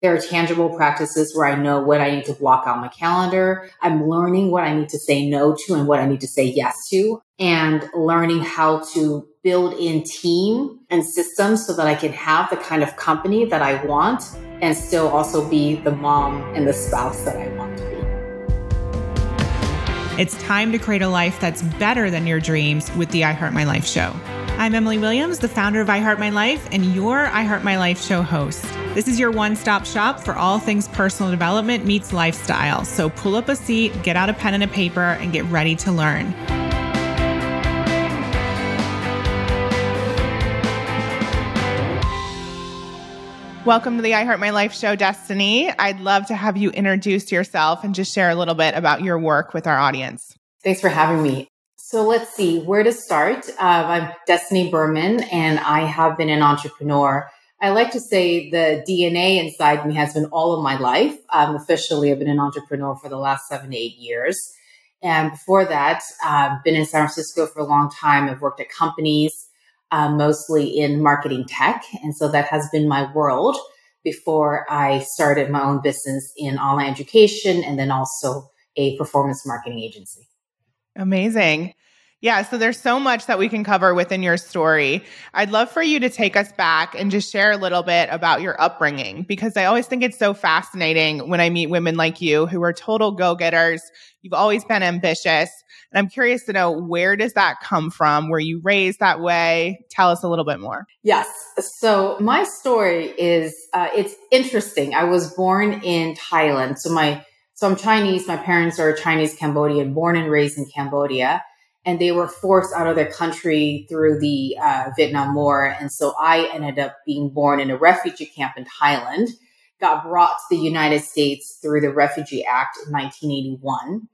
There are tangible practices where I know what I need to block out my calendar. I'm learning what I need to say no to and what I need to say yes to and learning how to build in team and systems so that I can have the kind of company that I want and still also be the mom and the spouse that I want to be. It's time to create a life that's better than your dreams with the I Heart My Life show. I'm Emily Williams, the founder of I Heart My Life and your I Heart My Life show host. This is your one stop shop for all things personal development meets lifestyle. So pull up a seat, get out a pen and a paper, and get ready to learn. Welcome to the I Heart My Life show, Destiny. I'd love to have you introduce yourself and just share a little bit about your work with our audience. Thanks for having me. So let's see where to start. Uh, I'm Destiny Berman, and I have been an entrepreneur. I like to say the DNA inside me has been all of my life. Um, officially, I've been an entrepreneur for the last seven eight years. And before that, I've uh, been in San Francisco for a long time. I've worked at companies uh, mostly in marketing tech. And so that has been my world before I started my own business in online education and then also a performance marketing agency. Amazing. Yeah, so there's so much that we can cover within your story. I'd love for you to take us back and just share a little bit about your upbringing because I always think it's so fascinating when I meet women like you who are total go-getters. You've always been ambitious, and I'm curious to know where does that come from? Were you raised that way? Tell us a little bit more. Yes. So my story is uh, it's interesting. I was born in Thailand, so my so I'm Chinese. My parents are Chinese Cambodian, born and raised in Cambodia and they were forced out of their country through the uh, Vietnam War. And so I ended up being born in a refugee camp in Thailand, got brought to the United States through the Refugee Act in 1981.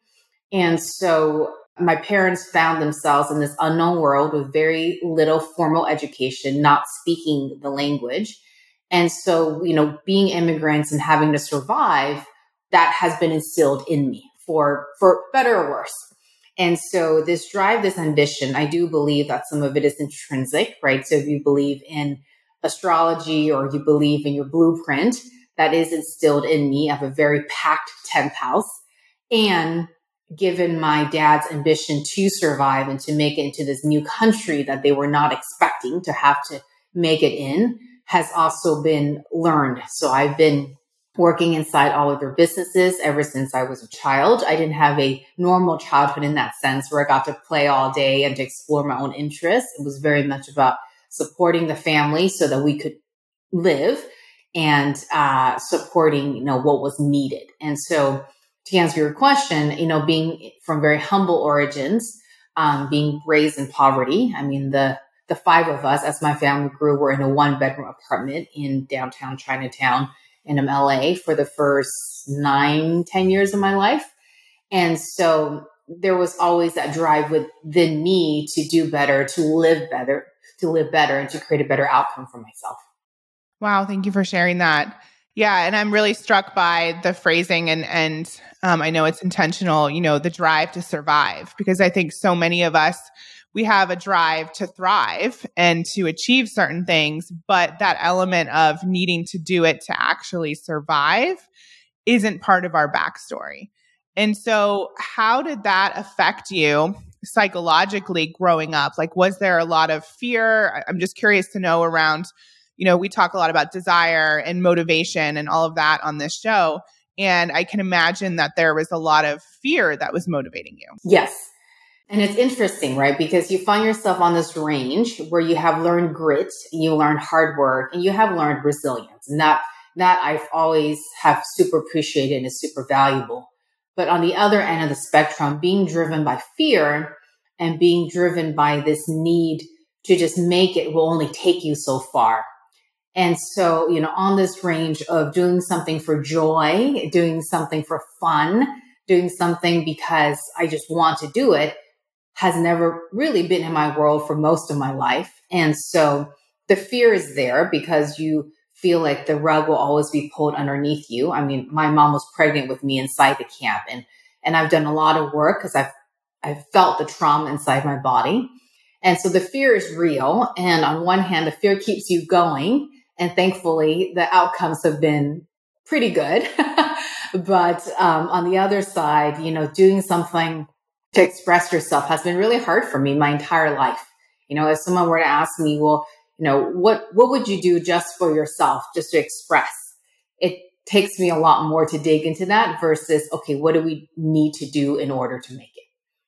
And so my parents found themselves in this unknown world with very little formal education, not speaking the language. And so, you know, being immigrants and having to survive, that has been instilled in me for, for better or worse. And so this drive, this ambition, I do believe that some of it is intrinsic, right? So if you believe in astrology or you believe in your blueprint, that is instilled in me. I have a very packed 10th house. And given my dad's ambition to survive and to make it into this new country that they were not expecting to have to make it in, has also been learned. So I've been working inside all of their businesses ever since I was a child. I didn't have a normal childhood in that sense where I got to play all day and to explore my own interests. It was very much about supporting the family so that we could live and uh, supporting, you know, what was needed. And so to answer your question, you know, being from very humble origins, um, being raised in poverty, I mean, the the five of us, as my family grew, were in a one bedroom apartment in downtown Chinatown in LA for the first nine, ten years of my life. And so there was always that drive within me to do better, to live better, to live better, and to create a better outcome for myself. Wow, thank you for sharing that. Yeah, and I'm really struck by the phrasing and and um, I know it's intentional. You know, the drive to survive because I think so many of us we have a drive to thrive and to achieve certain things, but that element of needing to do it to actually survive isn't part of our backstory. And so, how did that affect you psychologically growing up? Like, was there a lot of fear? I'm just curious to know around, you know, we talk a lot about desire and motivation and all of that on this show. And I can imagine that there was a lot of fear that was motivating you. Yes. And it's interesting, right? Because you find yourself on this range where you have learned grit, you learn hard work, and you have learned resilience. And that, that I've always have super appreciated and is super valuable. But on the other end of the spectrum, being driven by fear and being driven by this need to just make it will only take you so far. And so, you know, on this range of doing something for joy, doing something for fun, doing something because I just want to do it, has never really been in my world for most of my life. And so the fear is there because you feel like the rug will always be pulled underneath you. I mean, my mom was pregnant with me inside the camp and, and I've done a lot of work because I've, I've felt the trauma inside my body. And so the fear is real. And on one hand, the fear keeps you going. And thankfully the outcomes have been pretty good. but um, on the other side, you know, doing something to express yourself has been really hard for me my entire life. You know, if someone were to ask me, well, you know, what what would you do just for yourself, just to express? It takes me a lot more to dig into that versus okay, what do we need to do in order to make it?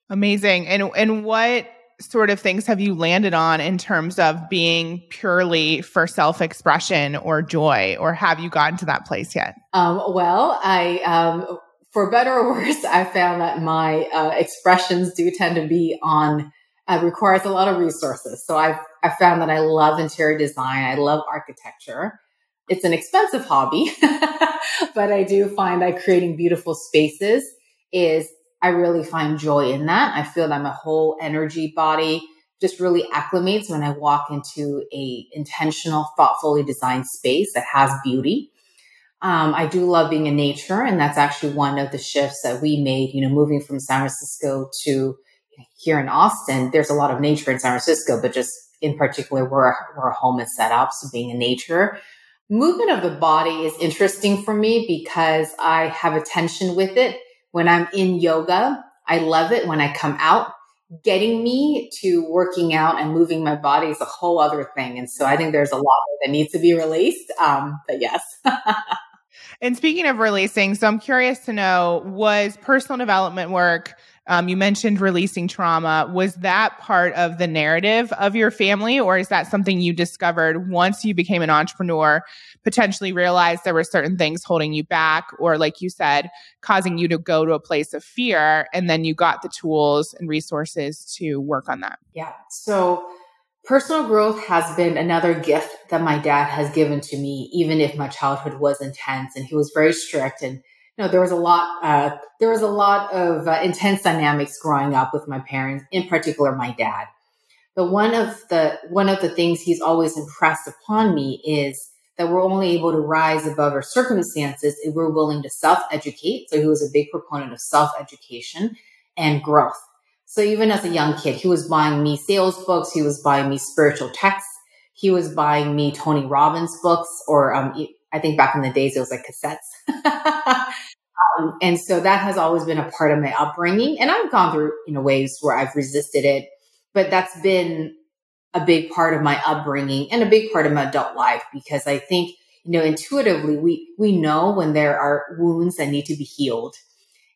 Amazing. And and what sort of things have you landed on in terms of being purely for self expression or joy, or have you gotten to that place yet? Um, well, I, um, for better or worse, I found that my uh, expressions do tend to be on, uh, requires a lot of resources. So I've, I found that I love interior design. I love architecture. It's an expensive hobby, but I do find that creating beautiful spaces is I really find joy in that. I feel that my whole energy body just really acclimates when I walk into a intentional, thoughtfully designed space that has beauty. Um, I do love being in nature, and that's actually one of the shifts that we made. You know, moving from San Francisco to here in Austin, there's a lot of nature in San Francisco, but just in particular where where home is set up, so being in nature. Movement of the body is interesting for me because I have a tension with it when I'm in yoga, I love it when I come out. Getting me to working out and moving my body is a whole other thing. And so I think there's a lot that needs to be released. Um, but yes. and speaking of releasing, so I'm curious to know was personal development work um, you mentioned releasing trauma. Was that part of the narrative of your family, or is that something you discovered once you became an entrepreneur, potentially realized there were certain things holding you back, or like you said, causing you to go to a place of fear, and then you got the tools and resources to work on that? Yeah. So, personal growth has been another gift that my dad has given to me, even if my childhood was intense and he was very strict and you know, there was a lot, uh, there was a lot of uh, intense dynamics growing up with my parents, in particular my dad. But one of the, one of the things he's always impressed upon me is that we're only able to rise above our circumstances if we're willing to self-educate. So he was a big proponent of self-education and growth. So even as a young kid, he was buying me sales books. He was buying me spiritual texts. He was buying me Tony Robbins books, or um, I think back in the days it was like cassettes. Um, and so that has always been a part of my upbringing. And I've gone through, you know, ways where I've resisted it, but that's been a big part of my upbringing and a big part of my adult life because I think, you know, intuitively we, we know when there are wounds that need to be healed.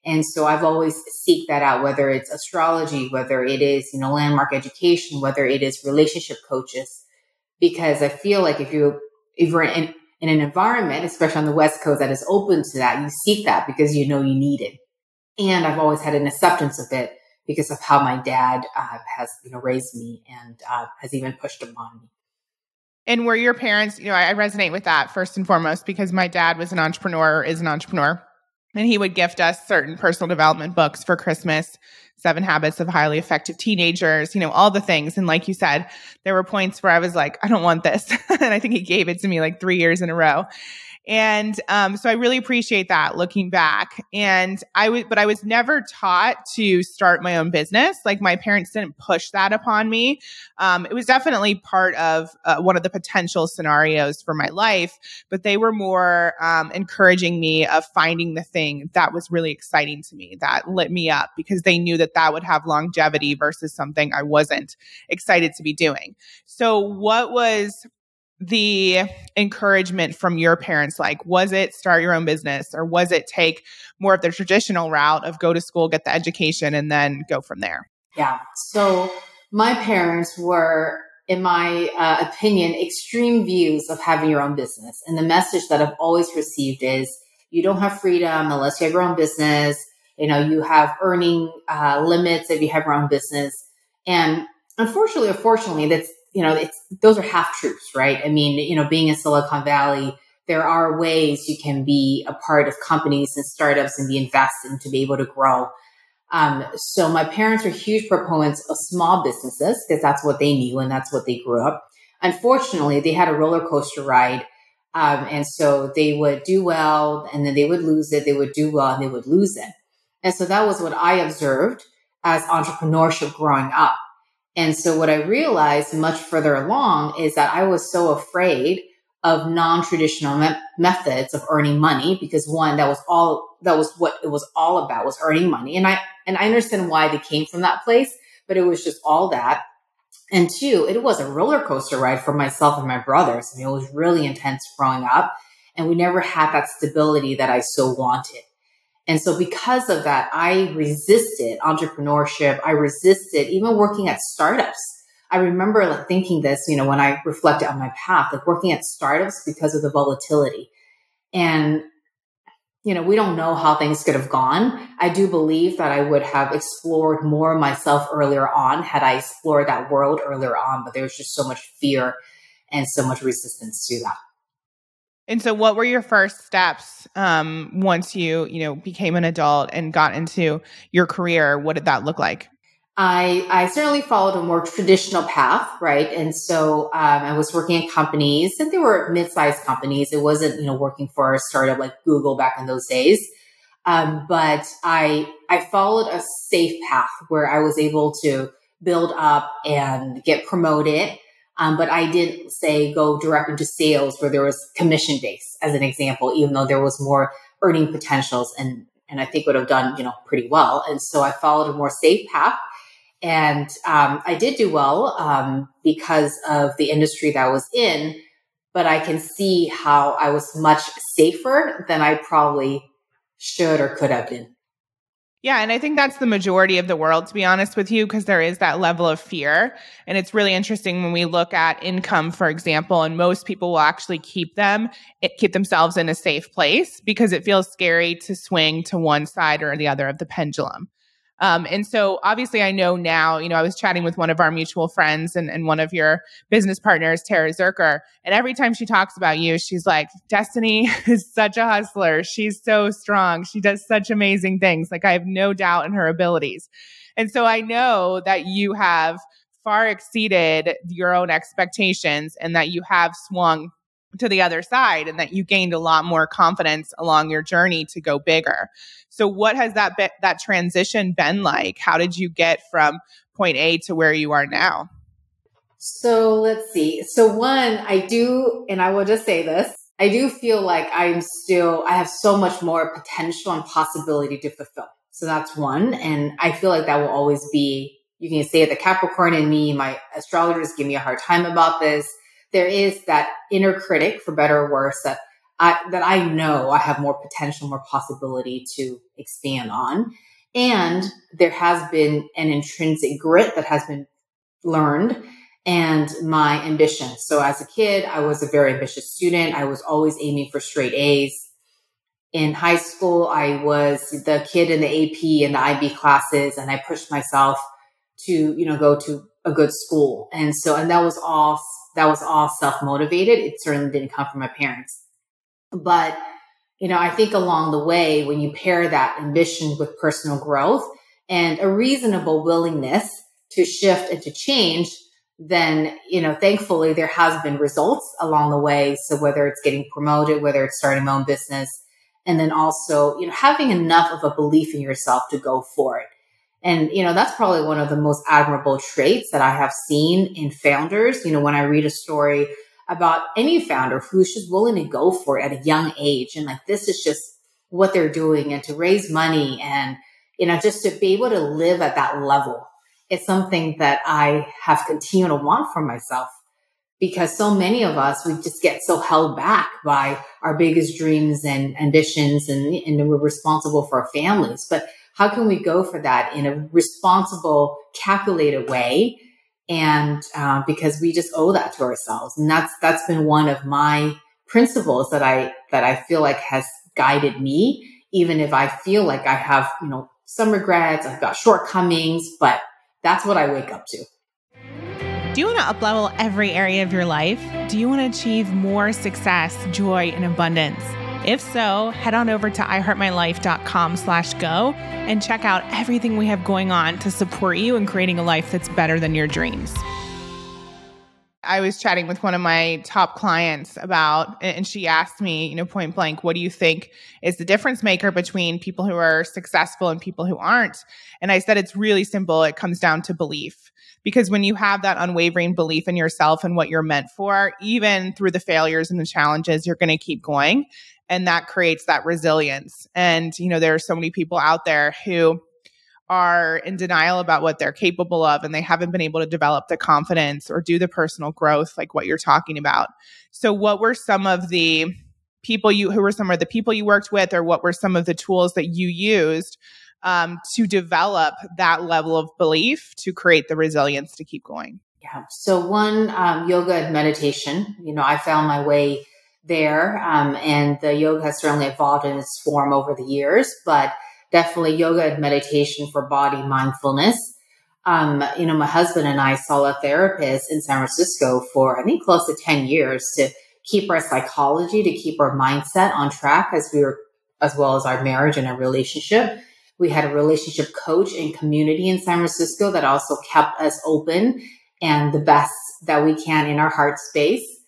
And so I've always seek that out, whether it's astrology, whether it is, you know, landmark education, whether it is relationship coaches, because I feel like if you, if you're in, in an environment, especially on the West Coast, that is open to that, you seek that because you know you need it. And I've always had an acceptance of it because of how my dad uh, has, you know, raised me and uh, has even pushed upon me. And were your parents, you know, I resonate with that first and foremost because my dad was an entrepreneur, is an entrepreneur, and he would gift us certain personal development books for Christmas seven habits of highly effective teenagers, you know, all the things. And like you said, there were points where I was like, I don't want this. and I think he gave it to me like three years in a row. And um, so I really appreciate that looking back. And I was, but I was never taught to start my own business. Like my parents didn't push that upon me. Um, it was definitely part of uh, one of the potential scenarios for my life, but they were more um, encouraging me of finding the thing that was really exciting to me, that lit me up because they knew that that would have longevity versus something I wasn't excited to be doing. So what was the encouragement from your parents? Like was it start your own business or was it take more of the traditional route of go to school get the education and then go from there? Yeah. So my parents were in my uh, opinion extreme views of having your own business. And the message that i've always received is you don't have freedom unless you have your own business. You know you have earning uh, limits if you have your own business. And unfortunately or fortunately that's you know, it's those are half truths, right? I mean, you know, being in Silicon Valley, there are ways you can be a part of companies and startups and be invested and to be able to grow. Um, so my parents are huge proponents of small businesses because that's what they knew and that's what they grew up. Unfortunately, they had a roller coaster ride. Um, and so they would do well and then they would lose it. They would do well and they would lose it. And so that was what I observed as entrepreneurship growing up. And so what I realized much further along is that I was so afraid of non-traditional me- methods of earning money because one that was all that was what it was all about was earning money. And i and i understand why they came from that place but it was just all that. And two it was a roller coaster ride for myself and my brothers. I mean, it was really intense growing up and we never had that stability that i so wanted and so because of that i resisted entrepreneurship i resisted even working at startups I remember like thinking this, you know, when I reflected on my path, like working at startups because of the volatility. And, you know, we don't know how things could have gone. I do believe that I would have explored more myself earlier on had I explored that world earlier on, but there was just so much fear and so much resistance to that. And so, what were your first steps um, once you, you know, became an adult and got into your career? What did that look like? I, I certainly followed a more traditional path, right? And so um, I was working at companies, and they were mid-sized companies. It wasn't, you know, working for a startup like Google back in those days. Um, but I I followed a safe path where I was able to build up and get promoted. Um, but I didn't say go direct into sales where there was commission based, as an example, even though there was more earning potentials and and I think would have done you know pretty well. And so I followed a more safe path and um, I did do well um, because of the industry that I was in, but I can see how I was much safer than I probably should or could have been. Yeah, and I think that's the majority of the world, to be honest with you, because there is that level of fear. And it's really interesting when we look at income, for example, and most people will actually keep them, eh, keep themselves in a safe place because it feels scary to swing to one side or the other of the pendulum. Um, and so obviously I know now, you know, I was chatting with one of our mutual friends and, and one of your business partners, Tara Zirker. And every time she talks about you, she's like, Destiny is such a hustler. She's so strong. She does such amazing things. Like I have no doubt in her abilities. And so I know that you have far exceeded your own expectations and that you have swung to the other side and that you gained a lot more confidence along your journey to go bigger. So what has that be- that transition been like? How did you get from point A to where you are now? So let's see. So one, I do and I will just say this, I do feel like I'm still I have so much more potential and possibility to fulfill. So that's one and I feel like that will always be you can say the Capricorn in me, my astrologers give me a hard time about this there is that inner critic, for better or worse, that I, that I know I have more potential, more possibility to expand on. And there has been an intrinsic grit that has been learned and my ambition. So as a kid, I was a very ambitious student. I was always aiming for straight A's. In high school, I was the kid in the AP and the IB classes, and I pushed myself to, you know, go to a good school. And so, and that was all that was all self motivated. It certainly didn't come from my parents. But, you know, I think along the way, when you pair that ambition with personal growth and a reasonable willingness to shift and to change, then, you know, thankfully there has been results along the way. So whether it's getting promoted, whether it's starting my own business, and then also, you know, having enough of a belief in yourself to go for it. And, you know, that's probably one of the most admirable traits that I have seen in founders. You know, when I read a story about any founder who's just willing to go for it at a young age and like, this is just what they're doing and to raise money and, you know, just to be able to live at that level. It's something that I have continued to want for myself because so many of us, we just get so held back by our biggest dreams and ambitions and, and we're responsible for our families. But how can we go for that in a responsible, calculated way? And uh, because we just owe that to ourselves, and that's that's been one of my principles that I that I feel like has guided me, even if I feel like I have you know some regrets, I've got shortcomings, but that's what I wake up to. Do you want to uplevel every area of your life? Do you want to achieve more success, joy, and abundance? If so, head on over to iheartmylife.com slash go and check out everything we have going on to support you in creating a life that's better than your dreams. I was chatting with one of my top clients about, and she asked me, you know, point blank, what do you think is the difference maker between people who are successful and people who aren't? And I said, it's really simple. It comes down to belief. Because when you have that unwavering belief in yourself and what you're meant for, even through the failures and the challenges, you're going to keep going. And that creates that resilience. And, you know, there are so many people out there who, are in denial about what they're capable of and they haven't been able to develop the confidence or do the personal growth like what you're talking about. So what were some of the people you who were some of the people you worked with or what were some of the tools that you used um, to develop that level of belief to create the resilience to keep going? Yeah. So one um, yoga and meditation. You know, I found my way there, um, and the yoga has certainly evolved in its form over the years, but definitely yoga and meditation for body mindfulness. Um, you know, my husband and I saw a therapist in San Francisco for I think close to 10 years to keep our psychology, to keep our mindset on track as we were, as well as our marriage and our relationship. We had a relationship coach and community in San Francisco that also kept us open and the best that we can in our heart space.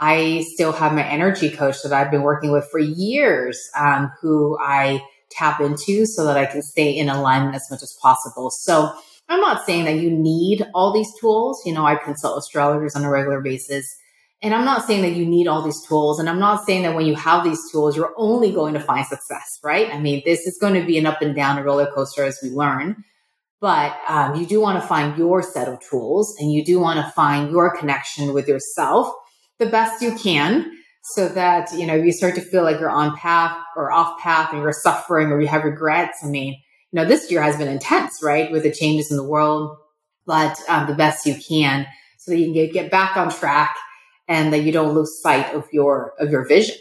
I still have my energy coach that I've been working with for years, um, who I tap into so that I can stay in alignment as much as possible. So I'm not saying that you need all these tools. You know, I consult astrologers on a regular basis. And I'm not saying that you need all these tools. And I'm not saying that when you have these tools, you're only going to find success, right? I mean, this is going to be an up and down a roller coaster as we learn. But um, you do want to find your set of tools and you do want to find your connection with yourself the best you can so that you know you start to feel like you're on path or off path and you're suffering or you have regrets. I mean you know this year has been intense right with the changes in the world but um, the best you can so that you can get, get back on track and that you don't lose sight of your of your vision.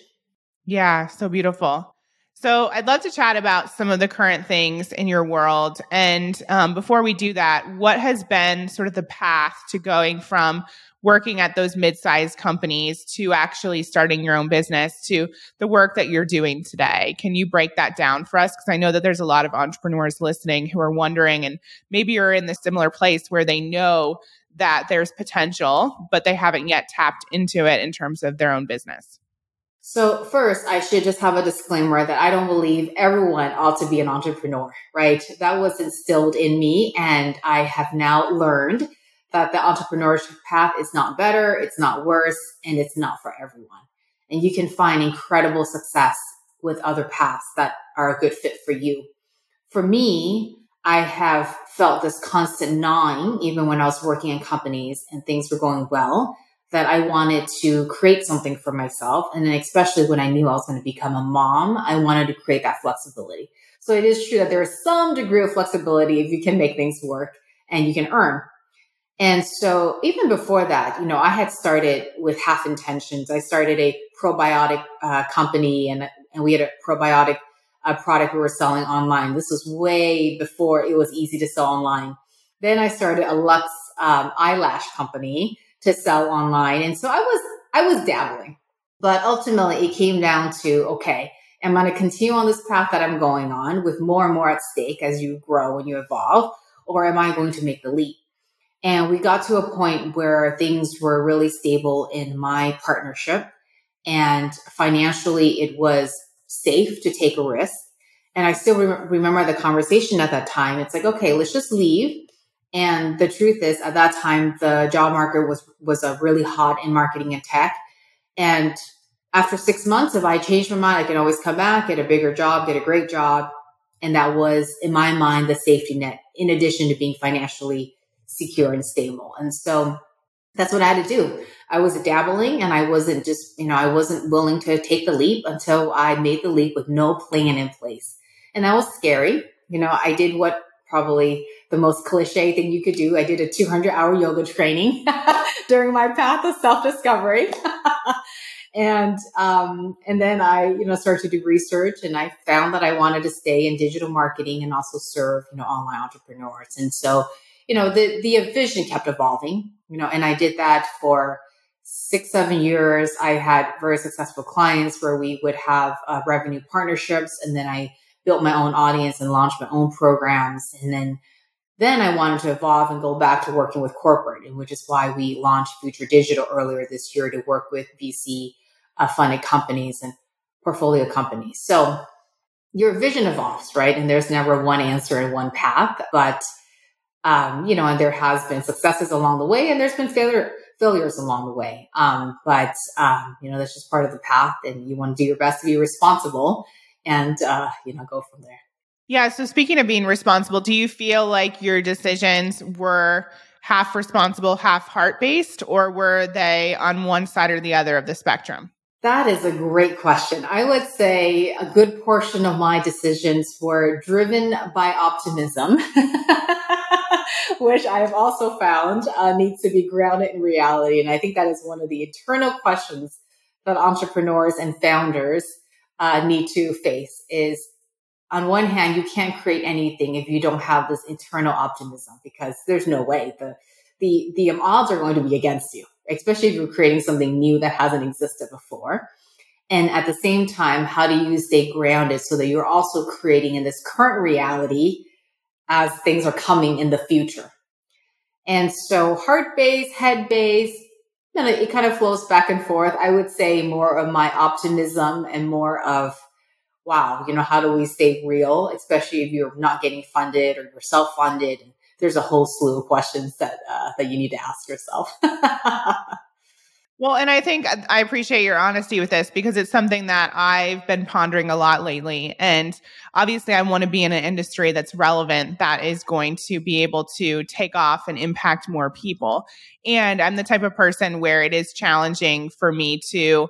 Yeah so beautiful. So I'd love to chat about some of the current things in your world. And um, before we do that, what has been sort of the path to going from working at those mid-sized companies to actually starting your own business to the work that you're doing today. Can you break that down for us? Because I know that there's a lot of entrepreneurs listening who are wondering, and maybe you're in the similar place where they know that there's potential, but they haven't yet tapped into it in terms of their own business. So first, I should just have a disclaimer that I don't believe everyone ought to be an entrepreneur, right? That was instilled in me and I have now learned that the entrepreneurship path is not better, it's not worse, and it's not for everyone. And you can find incredible success with other paths that are a good fit for you. For me, I have felt this constant gnawing, even when I was working in companies and things were going well, that I wanted to create something for myself. And then, especially when I knew I was going to become a mom, I wanted to create that flexibility. So it is true that there is some degree of flexibility if you can make things work and you can earn. And so even before that, you know, I had started with half intentions. I started a probiotic uh, company and, and we had a probiotic uh, product we were selling online. This was way before it was easy to sell online. Then I started a Lux um, eyelash company to sell online. And so I was, I was dabbling, but ultimately it came down to, okay, am I going to continue on this path that I'm going on with more and more at stake as you grow and you evolve? Or am I going to make the leap? And we got to a point where things were really stable in my partnership. And financially, it was safe to take a risk. And I still re- remember the conversation at that time. It's like, okay, let's just leave. And the truth is, at that time, the job market was was a really hot in marketing and tech. And after six months, if I changed my mind, I can always come back, get a bigger job, get a great job. And that was, in my mind, the safety net, in addition to being financially secure and stable. And so that's what I had to do. I was dabbling and I wasn't just, you know, I wasn't willing to take the leap until I made the leap with no plan in place. And that was scary. You know, I did what probably the most cliche thing you could do. I did a 200 hour yoga training during my path of self discovery. and um, and then I, you know, started to do research, and I found that I wanted to stay in digital marketing and also serve, you know, online entrepreneurs. And so you know, the, the vision kept evolving, you know, and I did that for six, seven years. I had very successful clients where we would have uh, revenue partnerships. And then I built my own audience and launched my own programs. And then then I wanted to evolve and go back to working with corporate, and which is why we launched Future Digital earlier this year to work with VC uh, funded companies and portfolio companies. So your vision evolves, right? And there's never one answer and one path, but um, you know, and there has been successes along the way, and there's been failure failures along the way. Um, but um, you know, that's just part of the path, and you want to do your best to be responsible, and uh, you know, go from there. Yeah. So speaking of being responsible, do you feel like your decisions were half responsible, half heart based, or were they on one side or the other of the spectrum? That is a great question. I would say a good portion of my decisions were driven by optimism, which I've also found uh, needs to be grounded in reality. And I think that is one of the eternal questions that entrepreneurs and founders uh, need to face is on one hand, you can't create anything if you don't have this internal optimism because there's no way the, the, the odds are going to be against you especially if you're creating something new that hasn't existed before. And at the same time, how do you stay grounded so that you're also creating in this current reality as things are coming in the future? And so heart base, head base, you know, it kind of flows back and forth. I would say more of my optimism and more of, wow, you know, how do we stay real, especially if you're not getting funded or you're self funded there's a whole slew of questions that uh, that you need to ask yourself. well, and I think uh, I appreciate your honesty with this because it's something that I've been pondering a lot lately. And obviously, I want to be in an industry that's relevant, that is going to be able to take off and impact more people. And I'm the type of person where it is challenging for me to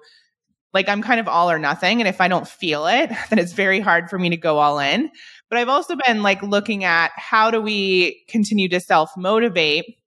like I'm kind of all or nothing. And if I don't feel it, then it's very hard for me to go all in. But I've also been like looking at how do we continue to self motivate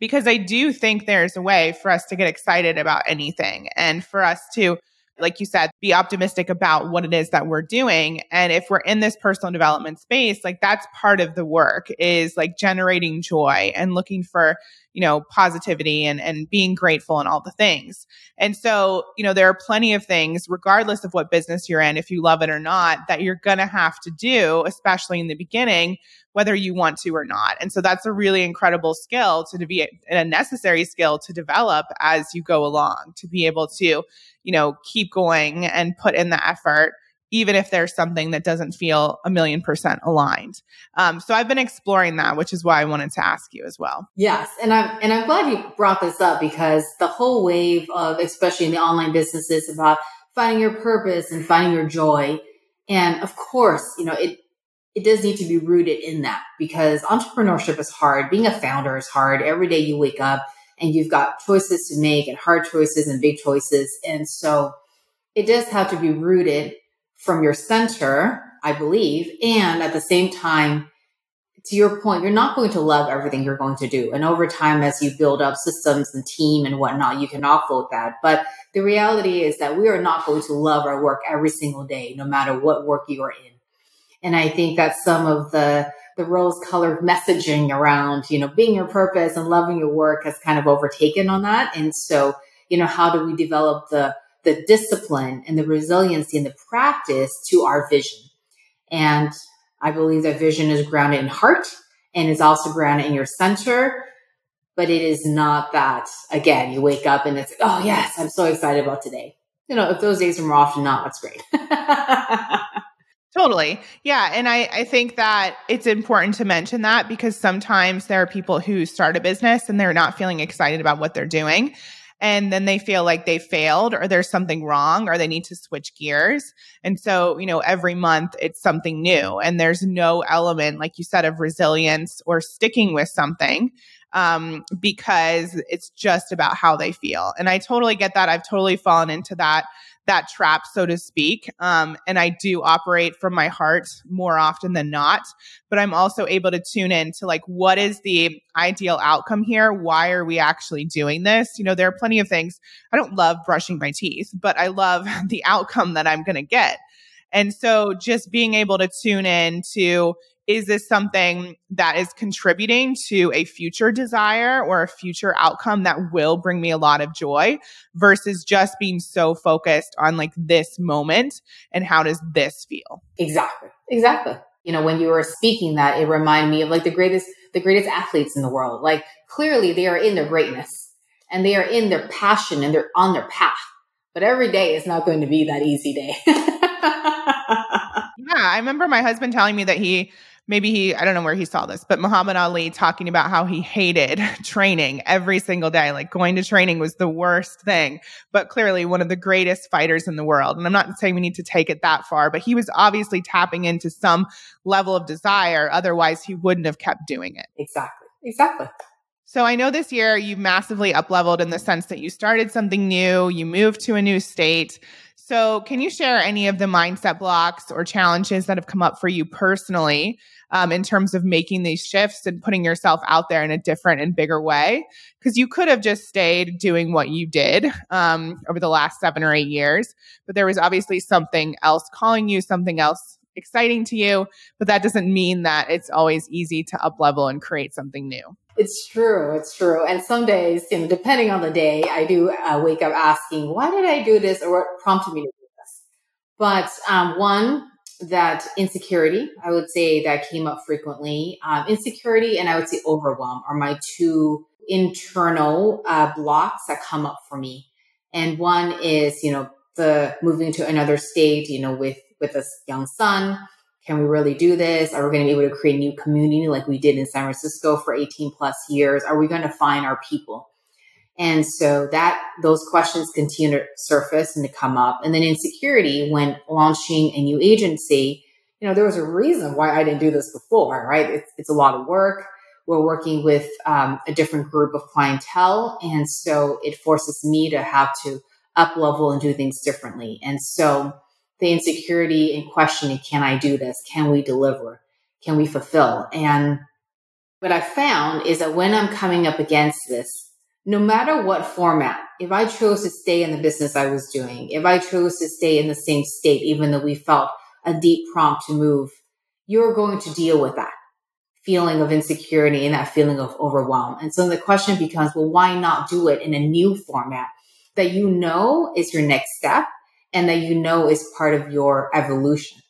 because I do think there's a way for us to get excited about anything and for us to like you said, be optimistic about what it is that we're doing. And if we're in this personal development space, like that's part of the work is like generating joy and looking for, you know, positivity and, and being grateful and all the things. And so, you know, there are plenty of things, regardless of what business you're in, if you love it or not, that you're going to have to do, especially in the beginning, whether you want to or not. And so that's a really incredible skill to be a necessary skill to develop as you go along, to be able to, you know, keep going and put in the effort even if there's something that doesn't feel a million percent aligned. Um, so I've been exploring that, which is why I wanted to ask you as well. Yes, and I'm and I'm glad you brought this up because the whole wave of, especially in the online businesses, about finding your purpose and finding your joy, and of course, you know it. It does need to be rooted in that because entrepreneurship is hard. Being a founder is hard. Every day you wake up and you've got choices to make and hard choices and big choices. And so it does have to be rooted from your center, I believe. And at the same time, to your point, you're not going to love everything you're going to do. And over time, as you build up systems and team and whatnot, you can offload that. But the reality is that we are not going to love our work every single day, no matter what work you are in. And I think that some of the the rose colored messaging around, you know, being your purpose and loving your work has kind of overtaken on that. And so, you know, how do we develop the the discipline and the resiliency and the practice to our vision. And I believe that vision is grounded in heart and is also grounded in your center. But it is not that, again, you wake up and it's, oh, yes, I'm so excited about today. You know, if those days are more often not, that's great. Totally. Yeah. And I, I think that it's important to mention that because sometimes there are people who start a business and they're not feeling excited about what they're doing and then they feel like they failed or there's something wrong or they need to switch gears. And so, you know, every month it's something new and there's no element, like you said, of resilience or sticking with something um, because it's just about how they feel. And I totally get that. I've totally fallen into that that trap, so to speak. Um, and I do operate from my heart more often than not. But I'm also able to tune in to like, what is the ideal outcome here? Why are we actually doing this? You know, there are plenty of things. I don't love brushing my teeth, but I love the outcome that I'm going to get. And so just being able to tune in to is this something that is contributing to a future desire or a future outcome that will bring me a lot of joy versus just being so focused on like this moment and how does this feel? Exactly. Exactly. you know, when you were speaking that, it reminded me of like the greatest, the greatest athletes in the world. Like clearly they are in their greatness and they are in their passion and they're on their path. But every day is not going to be that easy day. yeah. I remember my husband telling me that he maybe he, I don't know where he saw this, but Muhammad Ali talking about how he hated training every single day. Like going to training was the worst thing, but clearly one of the greatest fighters in the world. And I'm not saying we need to take it that far, but he was obviously tapping into some level of desire. Otherwise, he wouldn't have kept doing it. Exactly. Exactly. So I know this year you've massively up leveled in the sense that you started something new, you moved to a new state. So, can you share any of the mindset blocks or challenges that have come up for you personally um, in terms of making these shifts and putting yourself out there in a different and bigger way? Because you could have just stayed doing what you did um, over the last seven or eight years, but there was obviously something else calling you, something else exciting to you, but that doesn't mean that it's always easy to up level and create something new. It's true. It's true. And some days, you know, depending on the day, I do uh, wake up asking, why did I do this or what prompted me to do this? But um, one, that insecurity, I would say that came up frequently. Um, insecurity and I would say overwhelm are my two internal uh, blocks that come up for me. And one is, you know, the moving to another state, you know, with with a young son can we really do this? Are we going to be able to create a new community like we did in San Francisco for 18 plus years? Are we going to find our people? And so that those questions continue to surface and to come up. And then insecurity when launching a new agency, you know, there was a reason why I didn't do this before, right? It's, it's a lot of work. We're working with um, a different group of clientele. And so it forces me to have to up level and do things differently. And so the insecurity and questioning, can I do this? Can we deliver? Can we fulfill? And what I found is that when I'm coming up against this, no matter what format, if I chose to stay in the business I was doing, if I chose to stay in the same state, even though we felt a deep prompt to move, you're going to deal with that feeling of insecurity and that feeling of overwhelm. And so the question becomes, well, why not do it in a new format that you know is your next step and that you know is part of your evolution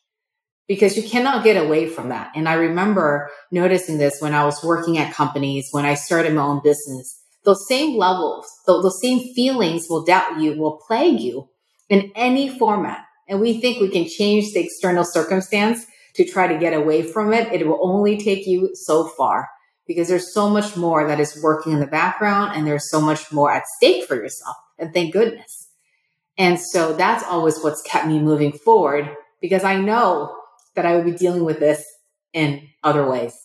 because you cannot get away from that. And I remember noticing this when I was working at companies, when I started my own business. Those same levels, those same feelings will doubt you, will plague you in any format. And we think we can change the external circumstance to try to get away from it. It will only take you so far because there's so much more that is working in the background and there's so much more at stake for yourself. And thank goodness. And so that's always what's kept me moving forward because I know that I would be dealing with this in other ways.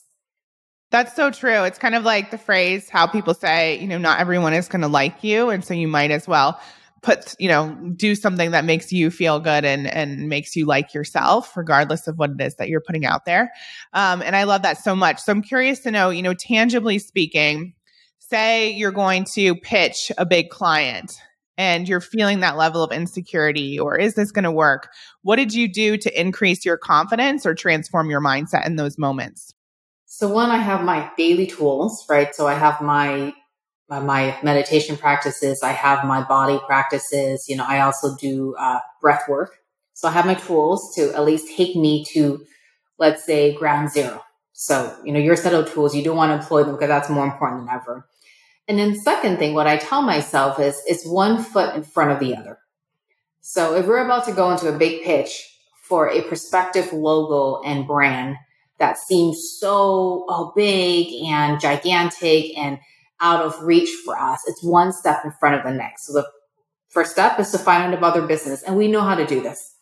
That's so true. It's kind of like the phrase how people say, you know, not everyone is going to like you. And so you might as well put, you know, do something that makes you feel good and, and makes you like yourself, regardless of what it is that you're putting out there. Um, and I love that so much. So I'm curious to know, you know, tangibly speaking, say you're going to pitch a big client and you're feeling that level of insecurity or is this going to work? What did you do to increase your confidence or transform your mindset in those moments? So one, I have my daily tools, right? So I have my my meditation practices. I have my body practices. You know, I also do uh, breath work. So I have my tools to at least take me to, let's say, ground zero. So, you know, your set of tools, you don't want to employ them because that's more important than ever. And then second thing, what I tell myself is it's one foot in front of the other. So if we're about to go into a big pitch for a prospective logo and brand that seems so oh, big and gigantic and out of reach for us, it's one step in front of the next. So the first step is to find out about their business and we know how to do this.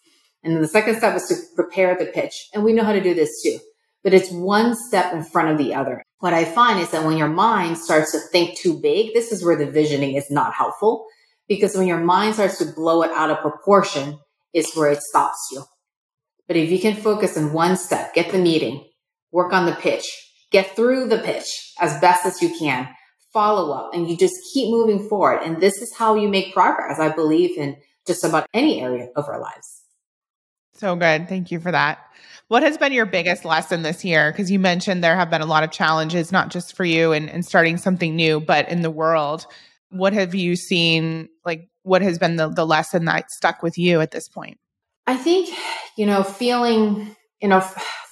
And then the second step is to prepare the pitch and we know how to do this too but it's one step in front of the other. What I find is that when your mind starts to think too big, this is where the visioning is not helpful because when your mind starts to blow it out of proportion is where it stops you. But if you can focus on one step, get the meeting, work on the pitch, get through the pitch as best as you can, follow up, and you just keep moving forward. And this is how you make progress, I believe, in just about any area of our lives. So good. Thank you for that. What has been your biggest lesson this year? Because you mentioned there have been a lot of challenges, not just for you and, and starting something new, but in the world. What have you seen? Like, what has been the, the lesson that stuck with you at this point? I think, you know, feeling, you know,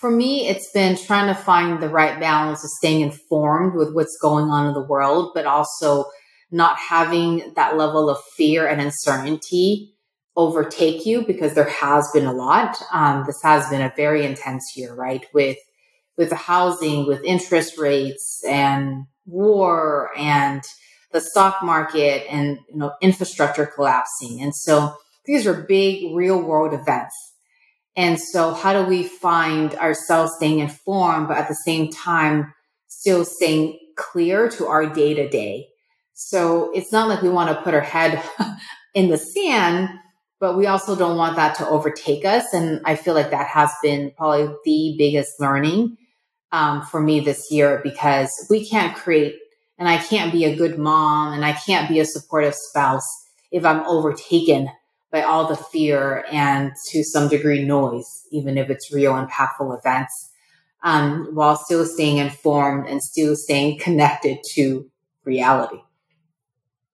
for me, it's been trying to find the right balance of staying informed with what's going on in the world, but also not having that level of fear and uncertainty overtake you because there has been a lot. Um, this has been a very intense year, right? With with the housing, with interest rates and war and the stock market and you know infrastructure collapsing. And so these are big real world events and so how do we find ourselves staying informed, but at the same time, still staying clear to our day to day? So it's not like we want to put our head in the sand, but we also don't want that to overtake us. And I feel like that has been probably the biggest learning um, for me this year because we can't create and I can't be a good mom and I can't be a supportive spouse if I'm overtaken by all the fear and to some degree noise, even if it's real impactful events, um, while still staying informed and still staying connected to reality.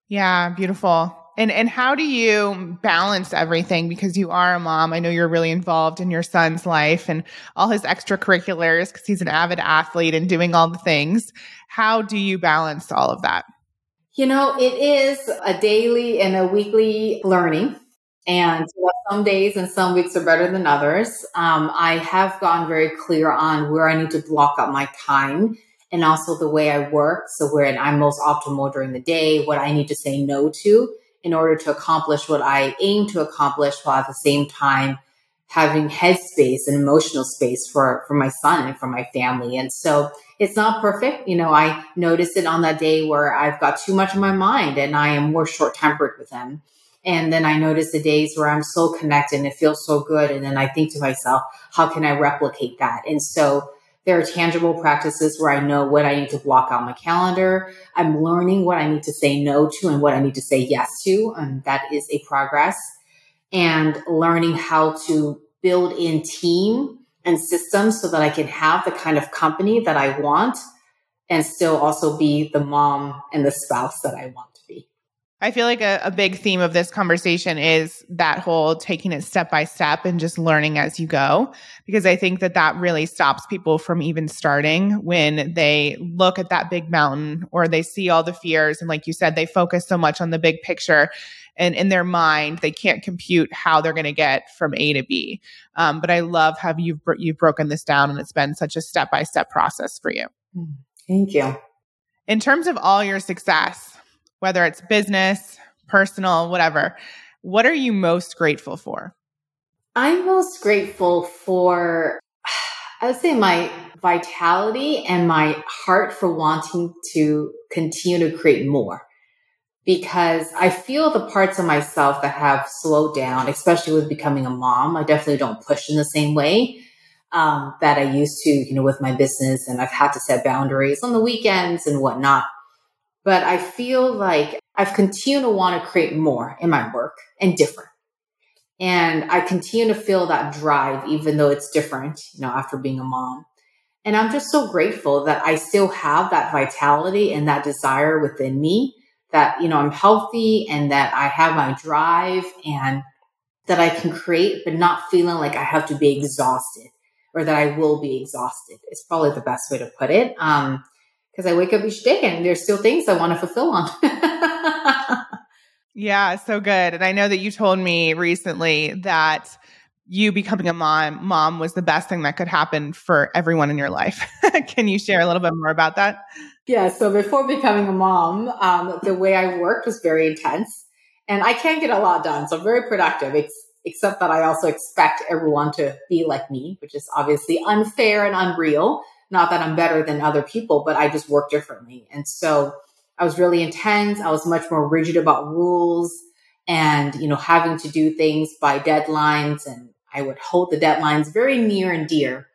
Yeah, beautiful. And and how do you balance everything because you are a mom? I know you're really involved in your son's life and all his extracurriculars because he's an avid athlete and doing all the things. How do you balance all of that? You know, it is a daily and a weekly learning and some days and some weeks are better than others. Um, I have gotten very clear on where I need to block up my time and also the way I work. So where I'm most optimal during the day, what I need to say no to in order to accomplish what I aim to accomplish while at the same time having headspace and emotional space for, for my son and for my family. And so it's not perfect. You know, I notice it on that day where I've got too much in my mind and I am more short tempered with him. And then I notice the days where I'm so connected and it feels so good. And then I think to myself, how can I replicate that? And so there are tangible practices where I know what I need to block out my calendar. I'm learning what I need to say no to and what I need to say yes to. And that is a progress. And learning how to build in team and systems so that I can have the kind of company that I want and still also be the mom and the spouse that I want. I feel like a, a, big theme of this conversation is that whole taking it step by step and just learning as you go. Because I think that that really stops people from even starting when they look at that big mountain or they see all the fears. And like you said, they focus so much on the big picture and in their mind, they can't compute how they're going to get from A to B. Um, but I love how you've, you've broken this down and it's been such a step by step process for you. Thank you. In terms of all your success, whether it's business, personal, whatever. What are you most grateful for? I'm most grateful for, I would say, my vitality and my heart for wanting to continue to create more. Because I feel the parts of myself that have slowed down, especially with becoming a mom. I definitely don't push in the same way um, that I used to, you know, with my business. And I've had to set boundaries on the weekends and whatnot but I feel like I've continued to want to create more in my work and different. And I continue to feel that drive, even though it's different, you know, after being a mom. And I'm just so grateful that I still have that vitality and that desire within me that, you know, I'm healthy and that I have my drive and that I can create, but not feeling like I have to be exhausted or that I will be exhausted. It's probably the best way to put it. Um, because I wake up each day and there's still things I want to fulfill on. yeah, so good. And I know that you told me recently that you becoming a mom mom was the best thing that could happen for everyone in your life. Can you share a little bit more about that? Yeah, so before becoming a mom, um, the way I worked was very intense and I can't get a lot done. So I'm very productive. It's, except that I also expect everyone to be like me, which is obviously unfair and unreal. Not that I'm better than other people, but I just work differently. And so I was really intense. I was much more rigid about rules and, you know, having to do things by deadlines. And I would hold the deadlines very near and dear.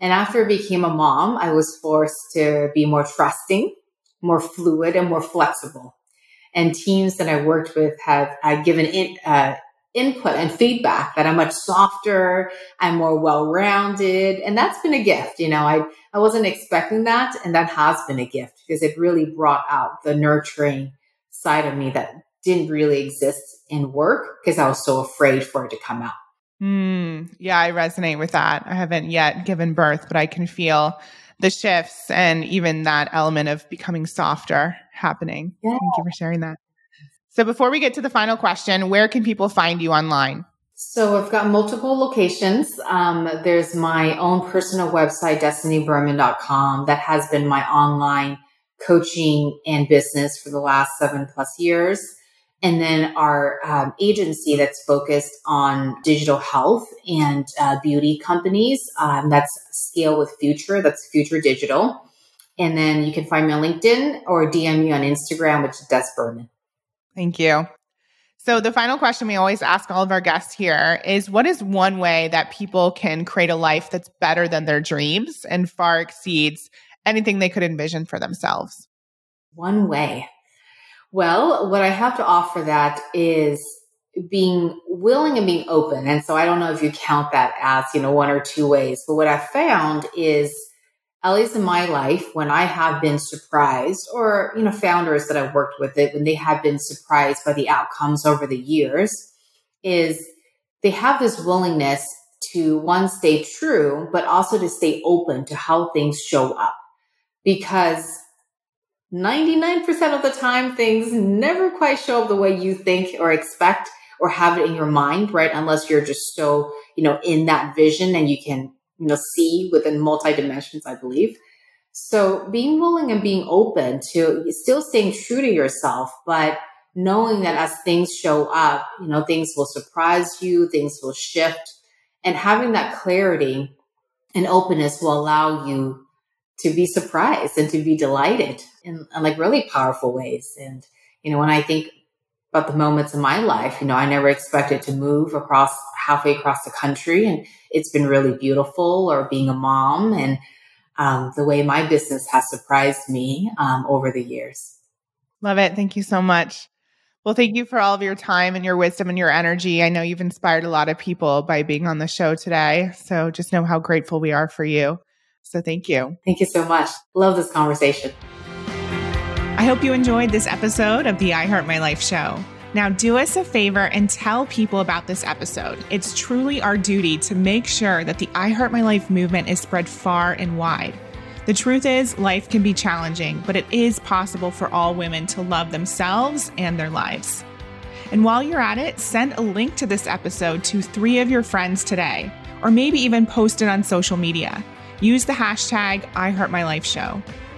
And after I became a mom, I was forced to be more trusting, more fluid, and more flexible. And teams that I worked with have uh, given in, uh, input and feedback that I'm much softer, I'm more well-rounded, and that's been a gift. You know, I I wasn't expecting that, and that has been a gift because it really brought out the nurturing side of me that didn't really exist in work because I was so afraid for it to come out. Mm, yeah, I resonate with that. I haven't yet given birth, but I can feel the shifts and even that element of becoming softer happening. Yeah. Thank you for sharing that. So before we get to the final question, where can people find you online? So I've got multiple locations. Um, there's my own personal website, destinyberman.com, that has been my online coaching and business for the last seven plus years. And then our um, agency that's focused on digital health and uh, beauty companies. Um, that's Scale with Future. That's Future Digital. And then you can find me on LinkedIn or DM me on Instagram, which is Des Berman. Thank you. So, the final question we always ask all of our guests here is what is one way that people can create a life that's better than their dreams and far exceeds anything they could envision for themselves? One way. Well, what I have to offer that is being willing and being open. And so I don't know if you count that as, you know, one or two ways, but what I found is at least in my life, when I have been surprised, or you know, founders that I've worked with it, when they have been surprised by the outcomes over the years, is they have this willingness to one stay true, but also to stay open to how things show up. Because 99% of the time, things never quite show up the way you think or expect or have it in your mind, right? Unless you're just so, you know, in that vision and you can, you know, see within multi dimensions, I believe. So being willing and being open to still staying true to yourself, but knowing that as things show up, you know, things will surprise you, things will shift and having that clarity and openness will allow you to be surprised and to be delighted in, in, like really powerful ways. And, you know, when I think about the moments in my life, you know, I never expected to move across halfway across the country and it's been really beautiful or being a mom and um, the way my business has surprised me um, over the years. Love it. Thank you so much. Well, thank you for all of your time and your wisdom and your energy. I know you've inspired a lot of people by being on the show today. So just know how grateful we are for you. So thank you. Thank you so much. Love this conversation. I hope you enjoyed this episode of the I Heart My Life show. Now, do us a favor and tell people about this episode. It's truly our duty to make sure that the I Heart My Life movement is spread far and wide. The truth is, life can be challenging, but it is possible for all women to love themselves and their lives. And while you're at it, send a link to this episode to three of your friends today, or maybe even post it on social media use the hashtag IHeartMyLifeShow.